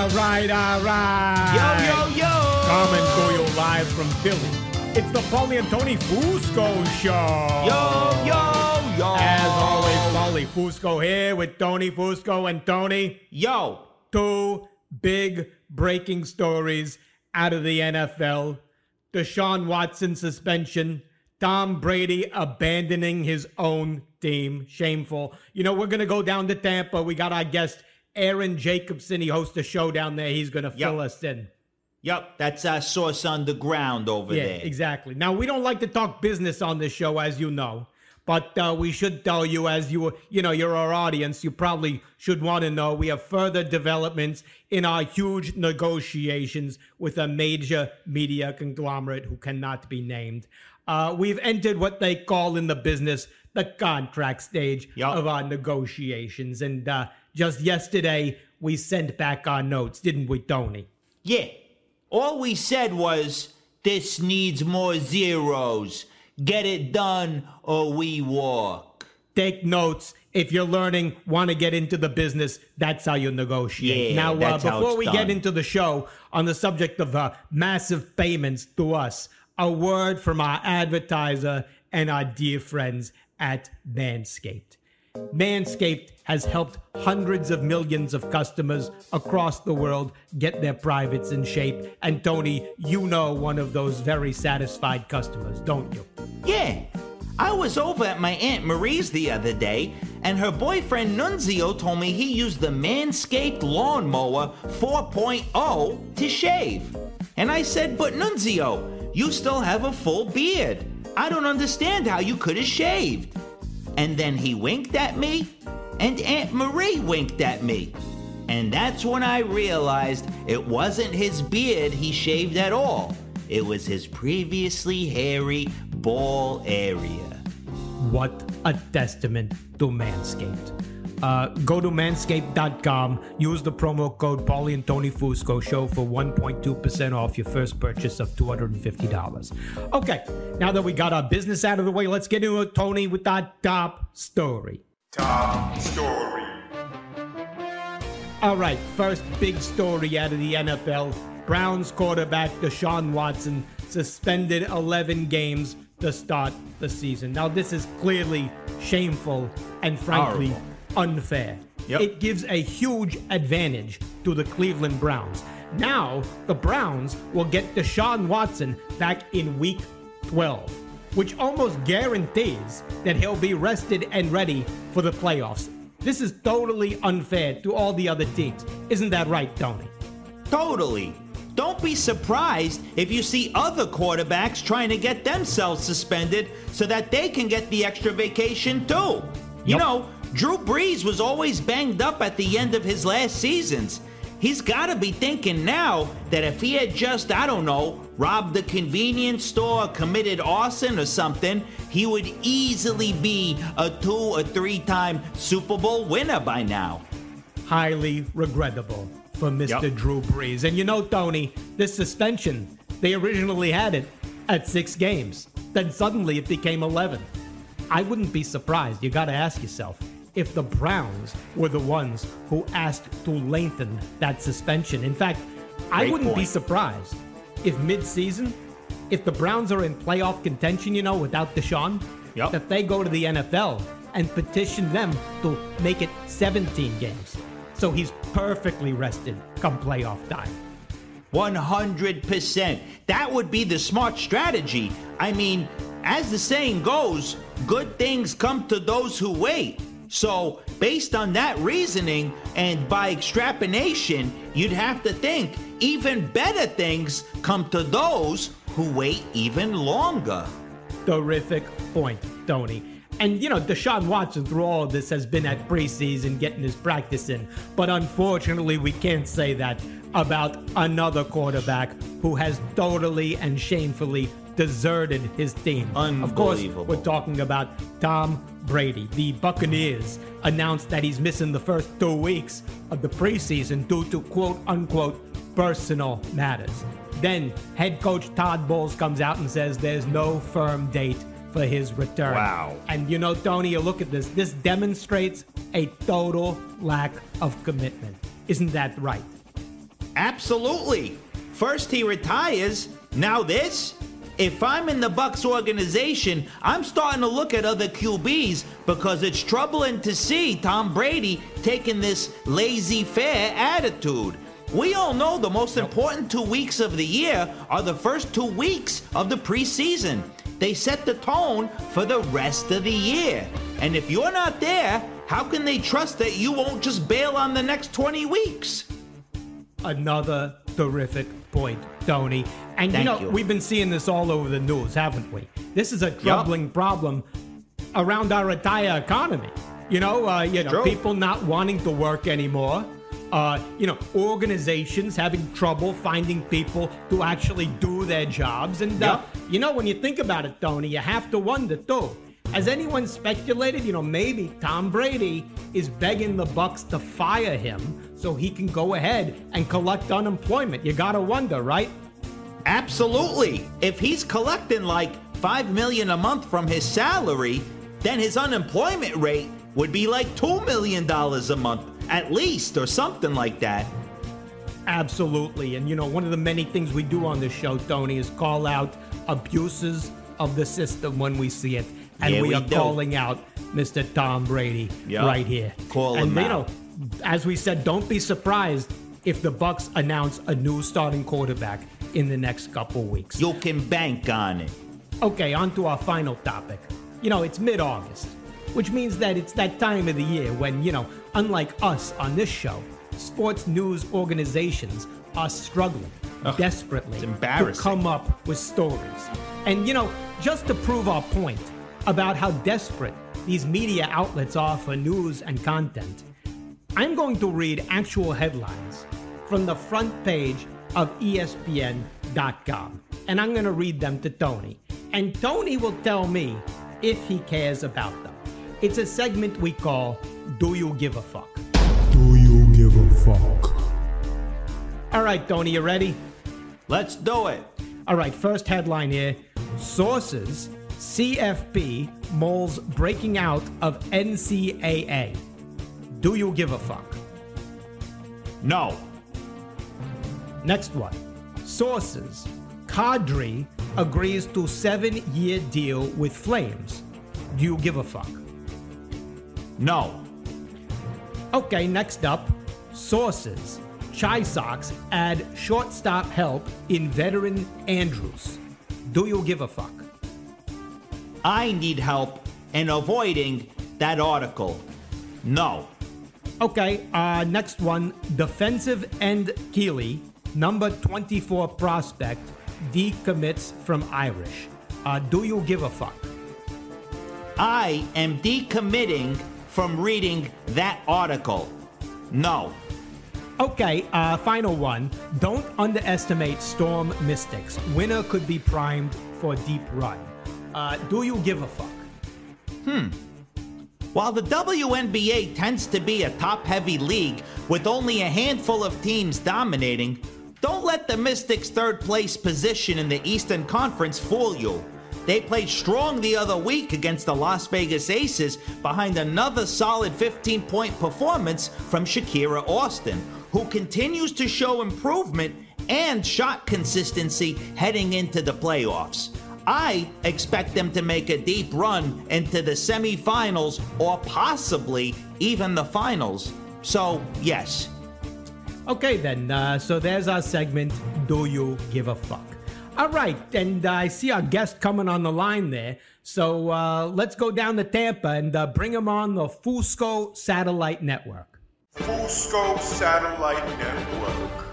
All right, all right. Yo, yo, yo. Coming to you live from Philly. It's the Paulie and Tony Fusco Show. Yo, yo, yo. As always, Paulie Fusco here with Tony Fusco and Tony. Yo. Two big breaking stories out of the NFL. Deshaun Watson suspension. Tom Brady abandoning his own team. Shameful. You know, we're going to go down to Tampa. We got our guest Aaron Jacobson. He hosts a show down there. He's going to fill yep. us in. Yep, that's our Source Underground over there. yeah, there. exactly. Now, we don't like to talk business on this show, as you know. But uh, we should tell you, as you you know, you're our audience. You probably should want to know we have further developments in our huge negotiations with a major media conglomerate who cannot be named. Uh, we've entered what they call in the business the contract stage yep. of our negotiations, and uh, just yesterday, we sent back our notes, didn't we, Tony? Yeah. All we said was, this needs more zeros. Get it done or we walk. Take notes. If you're learning, want to get into the business, that's how you negotiate. Yeah, now, uh, before we done. get into the show on the subject of uh, massive payments to us, a word from our advertiser and our dear friends at Manscaped. Manscaped has helped hundreds of millions of customers across the world get their privates in shape. And Tony, you know one of those very satisfied customers, don't you? Yeah. I was over at my Aunt Marie's the other day, and her boyfriend Nunzio told me he used the Manscaped Lawnmower 4.0 to shave. And I said, But Nunzio, you still have a full beard. I don't understand how you could have shaved. And then he winked at me, and Aunt Marie winked at me. And that's when I realized it wasn't his beard he shaved at all. It was his previously hairy ball area. What a testament to Manscaped. Uh, go to manscaped.com, use the promo code Paulie and Tony Fusco show for 1.2% off your first purchase of $250. Okay, now that we got our business out of the way, let's get into it, Tony, with our top story. Top story. All right, first big story out of the NFL Browns quarterback Deshaun Watson suspended 11 games to start the season. Now, this is clearly shameful and frankly Horrible unfair. Yep. It gives a huge advantage to the Cleveland Browns. Now, the Browns will get Deshaun Watson back in week 12, which almost guarantees that he'll be rested and ready for the playoffs. This is totally unfair to all the other teams. Isn't that right, Tony? Totally. Don't be surprised if you see other quarterbacks trying to get themselves suspended so that they can get the extra vacation too. You Yep. know, Drew Brees was always banged up at the end of his last seasons. He's got to be thinking now that if he had just, I don't know, robbed the convenience store, committed arson or something, he would easily be a two or three time Super Bowl winner by now. Highly regrettable for Mr. Yep. Drew Brees. And you know, Tony, this suspension, they originally had it at six games. Then suddenly it became 11. I wouldn't be surprised. You got to ask yourself if the Browns were the ones who asked to lengthen that suspension. In fact, I wouldn't be surprised if mid-season, if the Browns are in playoff contention, you know, without Deshaun, Yep. that they go to the NFL and petition them to make it 17 games. So he's perfectly rested come playoff time. 100%. That would be the smart strategy. I mean, as the saying goes, good things come to those who wait. So, based on that reasoning and by extrapolation, you'd have to think even better things come to those who wait even longer. Terrific point, Tony. And you know, Deshaun Watson through all of this has been at preseason getting his practice in. But unfortunately, we can't say that about another quarterback who has totally and shamefully deserted his team. Of course, we're talking about Tom Brady. The Buccaneers announced that he's missing the first two weeks of the preseason due to quote unquote personal matters. Then head coach Todd Bowles comes out and says there's no firm date for his return. Wow. And you know, Tony, you look at this, this demonstrates a total lack of commitment. Isn't that right? Absolutely. First he retires, now this. If I'm in the Bucks organization, I'm starting to look at other QBs because it's troubling to see Tom Brady taking this laissez-faire attitude. We all know the most important two weeks of the year are the first two weeks of the preseason. They set the tone for the rest of the year. And if you're not there, how can they trust that you won't just bail on the next 20 weeks? Another terrific point, Tony. And you know, you. we've been seeing this all over the news, haven't we? This is a troubling problem around our entire economy. You know, uh, you know, True. people not wanting to work anymore. Uh, you know, organizations having trouble finding people to actually do their jobs. And, uh, Yep. you know, when you think about it, Tony, you have to wonder, too. Has anyone speculated, you know, maybe Tom Brady is begging the Bucks to fire him so he can go ahead and collect unemployment? You gotta wonder, right? Absolutely. If he's collecting like 5 million a month from his salary, then his unemployment rate would be like 2 million dollars a month at least or something like that. Absolutely. And you know, one of the many things we do on this show, Tony, is call out abuses of the system when we see it. And Yeah, we, we are do. calling out Mr. Tom Brady Yup. right here. Call and him you out. know, as we said, don't be surprised if the Bucks announce a new starting quarterback in the next couple weeks. You can bank on it. Okay, on to our final topic. You know, it's mid August, which means that it's that time of the year when, you know, unlike us on this show, sports news organizations are struggling desperately to come up with stories. And, you know, just to prove our point about how desperate these media outlets are for news and content, I'm going to read actual headlines from the front page of ESPN.com. And I'm going to read them to Tony. And Tony will tell me if he cares about them. It's a segment we call Do You Give a Fuck? Do you give a fuck? All right, Tony, you ready? Let's do it. All right, first headline here Sources CFP moles breaking out of NCAA. Do you give a fuck? No. Next one. Sources. Kadri agrees to seven year deal with Flames. Do you give a fuck? No. Okay, next up. Sources. Chi Sox add shortstop help in veteran Andrus. Do you give a fuck? I need help in avoiding that article. No. Okay, uh, next one. Defensive end Keeley, number 24 prospect, decommits from Irish. Uh, do you give a fuck? I am decommitting from reading that article. No. Okay, uh, final one. Don't underestimate Storm Mystics. Winner could be primed for a deep run. Uh, do you give a fuck? Hmm. While the WNBA tends to be a top heavy league with only a handful of teams dominating, don't let the Mystics' third place position in the Eastern Conference fool you. They played strong the other week against the Las Vegas Aces behind another solid 15 point performance from Shakira Austin, who continues to show improvement and shot consistency heading into the playoffs. I expect them to make a deep run into the semifinals or possibly even the finals. So, yes. Okay, then. Uh, so there's our segment Do You Give a Fuck? All right, and uh, I see our guest coming on the line there. So uh, let's go down to Tampa and uh, bring him on the Fusco Satellite Network. Fusco Satellite Network.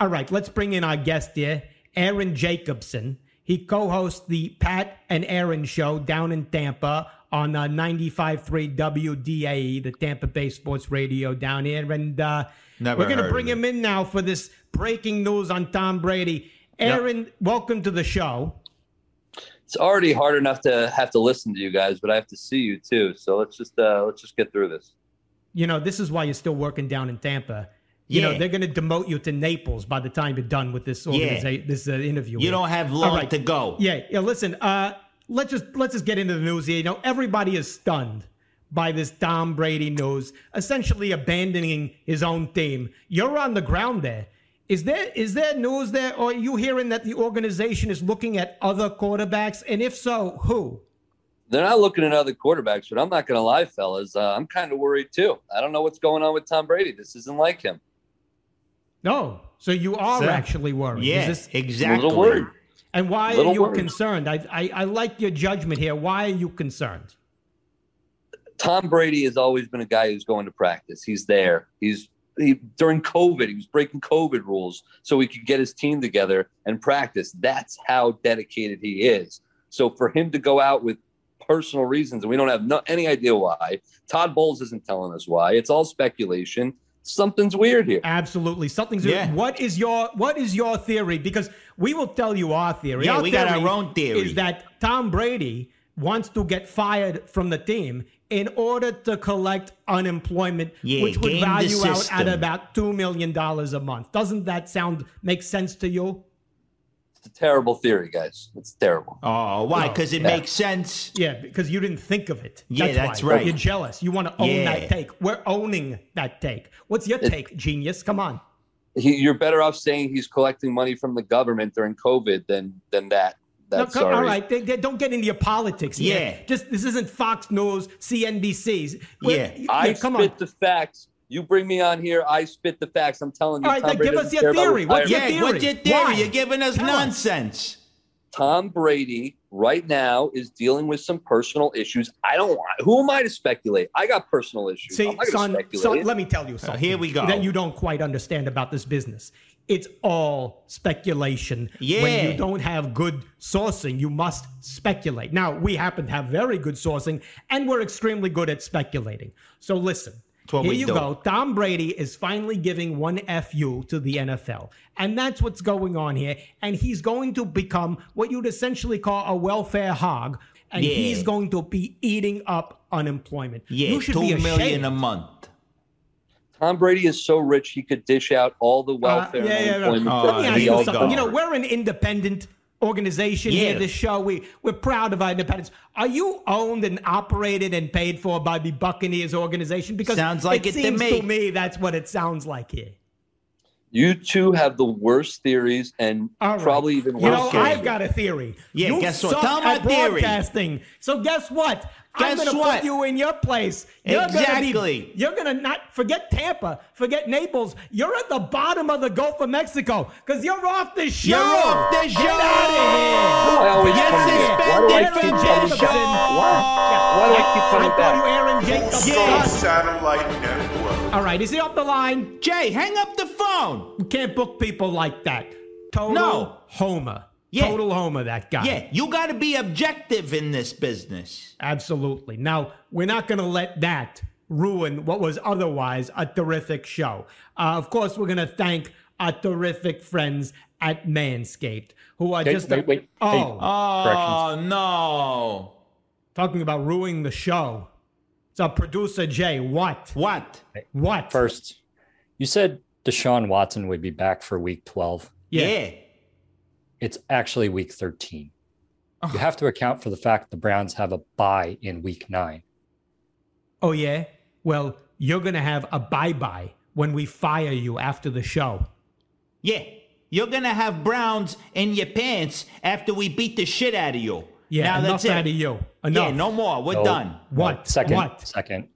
All right, let's bring in our guest here, Aaron Jacobson. He co-hosts the Pat and Aaron show down in Tampa on uh, 95.3 WDAE, the Tampa Bay Sports Radio down here. And uh, we're going to bring him in now for this breaking news on Tom Brady. Aaron, welcome to the show. It's already hard enough to have to listen to you guys, but I have to see you too. So let's just uh, let's just get through this. You know, this is why you're still working down in Tampa. You know, they're going to demote you to Naples by the time you're done with this Yeah. this uh, interview. You here. don't have All long right. to go. Yeah, yeah. Listen, uh, let's just let's just get into the news here. You know, everybody is stunned by this Tom Brady news, essentially abandoning his own team. You're on the ground there. Is there is there news there, or are you hearing that the organization is looking at other quarterbacks? And if so, who? They're not looking at other quarterbacks, but I'm not going to lie, fellas. Uh, I'm kind of worried too. I don't know what's going on with Tom Brady. This isn't like him. No. So you are So- actually worried. Yeah, this- exactly. Little worried. and why are you worried. concerned? I, I I like your judgment here. Why are you concerned? Tom Brady has always been a guy who's going to practice. He's there. He's he, during COVID, he was breaking COVID rules so he could get his team together and practice. That's how dedicated he is. So for him to go out with personal reasons, and we don't have no, any idea why. Todd Bowles isn't telling us why. It's all speculation. Something's weird here. Absolutely, something's. Yeah. What is your What is your theory? Because we will tell you our theory. Yeah, our we got our own theory. Is that Tom Brady wants to get fired from the team in order to collect unemployment, Yeah, which would value out at about two million dollars a month. Doesn't that sound make sense to you? It's a terrible theory, guys. It's terrible. Oh, why? No. Because it Yeah. makes sense. Yeah, because you didn't think of it. Yeah, that's why. right. You're jealous. You want to own Yeah. that take. We're owning that take. What's your take, genius? Come on. He, you're better off saying he's collecting money from the government during COVID than than that. No, That's come- sorry. all right, they, they don't get into your politics. here. Yeah. just this isn't Fox News, CNBCs. We're- Yeah. I come spit on. the facts. You bring me on here, I spit the facts. I'm telling you. All right, Tom then Brady give us your theory. What's your theory? what's your theory? Why? You're giving us Tell us. nonsense. Tom Brady right now is dealing with some personal issues. I don't want. Who am I to speculate? I got personal issues. See, I'm not son, son, let me tell you something. here we go. That you don't quite understand about this business. It's all speculation. Yeah. When you don't have good sourcing, you must speculate. Now, we happen to have very good sourcing, and we're extremely good at speculating. So listen. What Here you do. go. Tom Brady is finally giving one FU to the NFL. And that's what's going on here. And he's going to become what you'd essentially call a welfare hog. And Yeah. he's going to be eating up unemployment. Yeah, you should two be million a month. Tom Brady is so rich he could dish out all the Uh, welfare yeah, yeah, and yeah. unemployment. Oh, Let me ask you something. You know, we're an independent organization Yeah. here. This show, we we're proud of our independence. Are you owned and operated and paid for by the Buccaneers organization? Because Sounds like it to seems me. to me that's what it sounds like here. You two have the worst theories and All right. probably even worse. You worse. know, Okay. I've got a theory. Yeah, you guess what? suck Tell my theory. broadcasting. So guess what? Guess I'm gonna what? put you in your place. You're Gonna Exactly. be, you're gonna not forget Tampa, forget Naples. You're at the bottom of the Gulf of Mexico because you're off the show. You're off the Get show. out of here. Get come out of here. Why do I Aaron keep coming Jacobson. back? Why? Why do I keep coming I back? call you Aaron Jacobson. Yeah. Satellite Network. All right, is he off the line? Jay, hang up the phone. We can't book people like that. Total No. homer. Yeah. Total homer, that guy. Yeah, you got to be objective in this business. Absolutely. Now, we're not going to let that ruin what was otherwise a terrific show. Uh, of course, we're going to thank our terrific friends at Manscaped, who are Wait, just. wait, wait. Oh, Hey, Oh, no. talking about ruining the show. So, producer Jay, what? What? What? First, you said Deshaun Watson would be back for week 12. Yeah. It's actually week 13. You have to account for the fact the Browns have a bye in week nine. Oh, yeah? Well, you're going to have a bye bye when we fire you after the show. Yeah. You're going to have Browns in your pants after we beat the shit out of you. Yeah, now enough that's it. out of you. Yeah, Enough. no more. We're No. done. No, What? Second, What? second.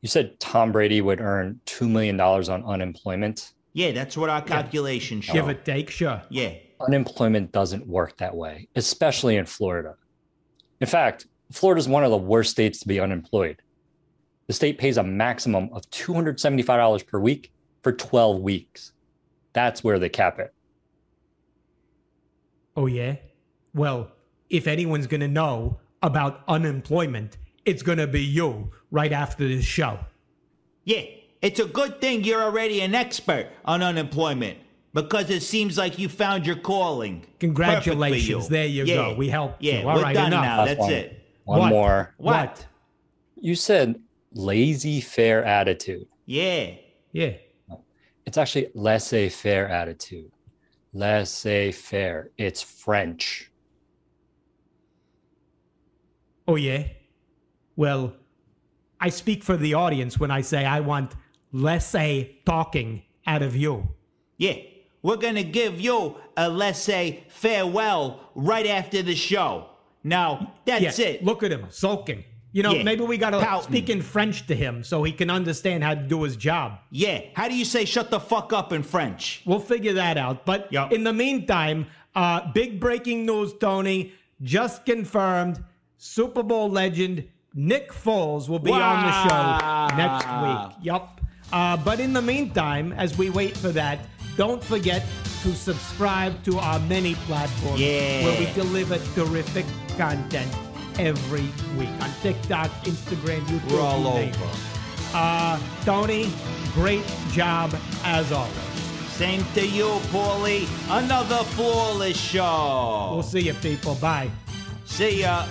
You said Tom Brady would earn $2 million on unemployment. Yeah, that's what our calculations show. Give or take, sure. Yeah. Unemployment doesn't work that way, especially in Florida. In fact, Florida is one of the worst states to be unemployed. The state pays a maximum of $275 per week for 12 weeks. That's where they cap it. Oh, yeah? Well, if anyone's going to know about unemployment, it's going to be you right after this show. Yeah. It's a good thing you're already an expert on unemployment because it seems like you found your calling. Congratulations. Perfect for There you Yeah. go. We helped Yeah, you. All we're right, done enough. now. Last That's it. One What? more. What? You said lazy fair attitude. Yeah. Yeah. It's actually laissez faire attitude. Laissez faire. It's French. Oh, yeah? Well, I speak for the audience when I say I want less talking out of you. Yeah. We're going to give you a say farewell right after the show. Now, that's Yeah, it. Look at him sulking. You know, Yeah, maybe we got to speak in French to him so he can understand how to do his job. Yeah. How do you say shut the fuck up in French? We'll figure that out. But Yup. in the meantime, uh, big breaking news, Tony. Just confirmed Super Bowl legend Nick Foles will be on the show next week. Yup. Uh, but in the meantime, as we wait for that, don't forget to subscribe to our many platforms Yeah. where we deliver terrific content every week on TikTok, Instagram, YouTube. We're all over. Uh, Tony, great job as always. Same to you, Paulie. Another flawless show. We'll see you, people. Bye. See ya.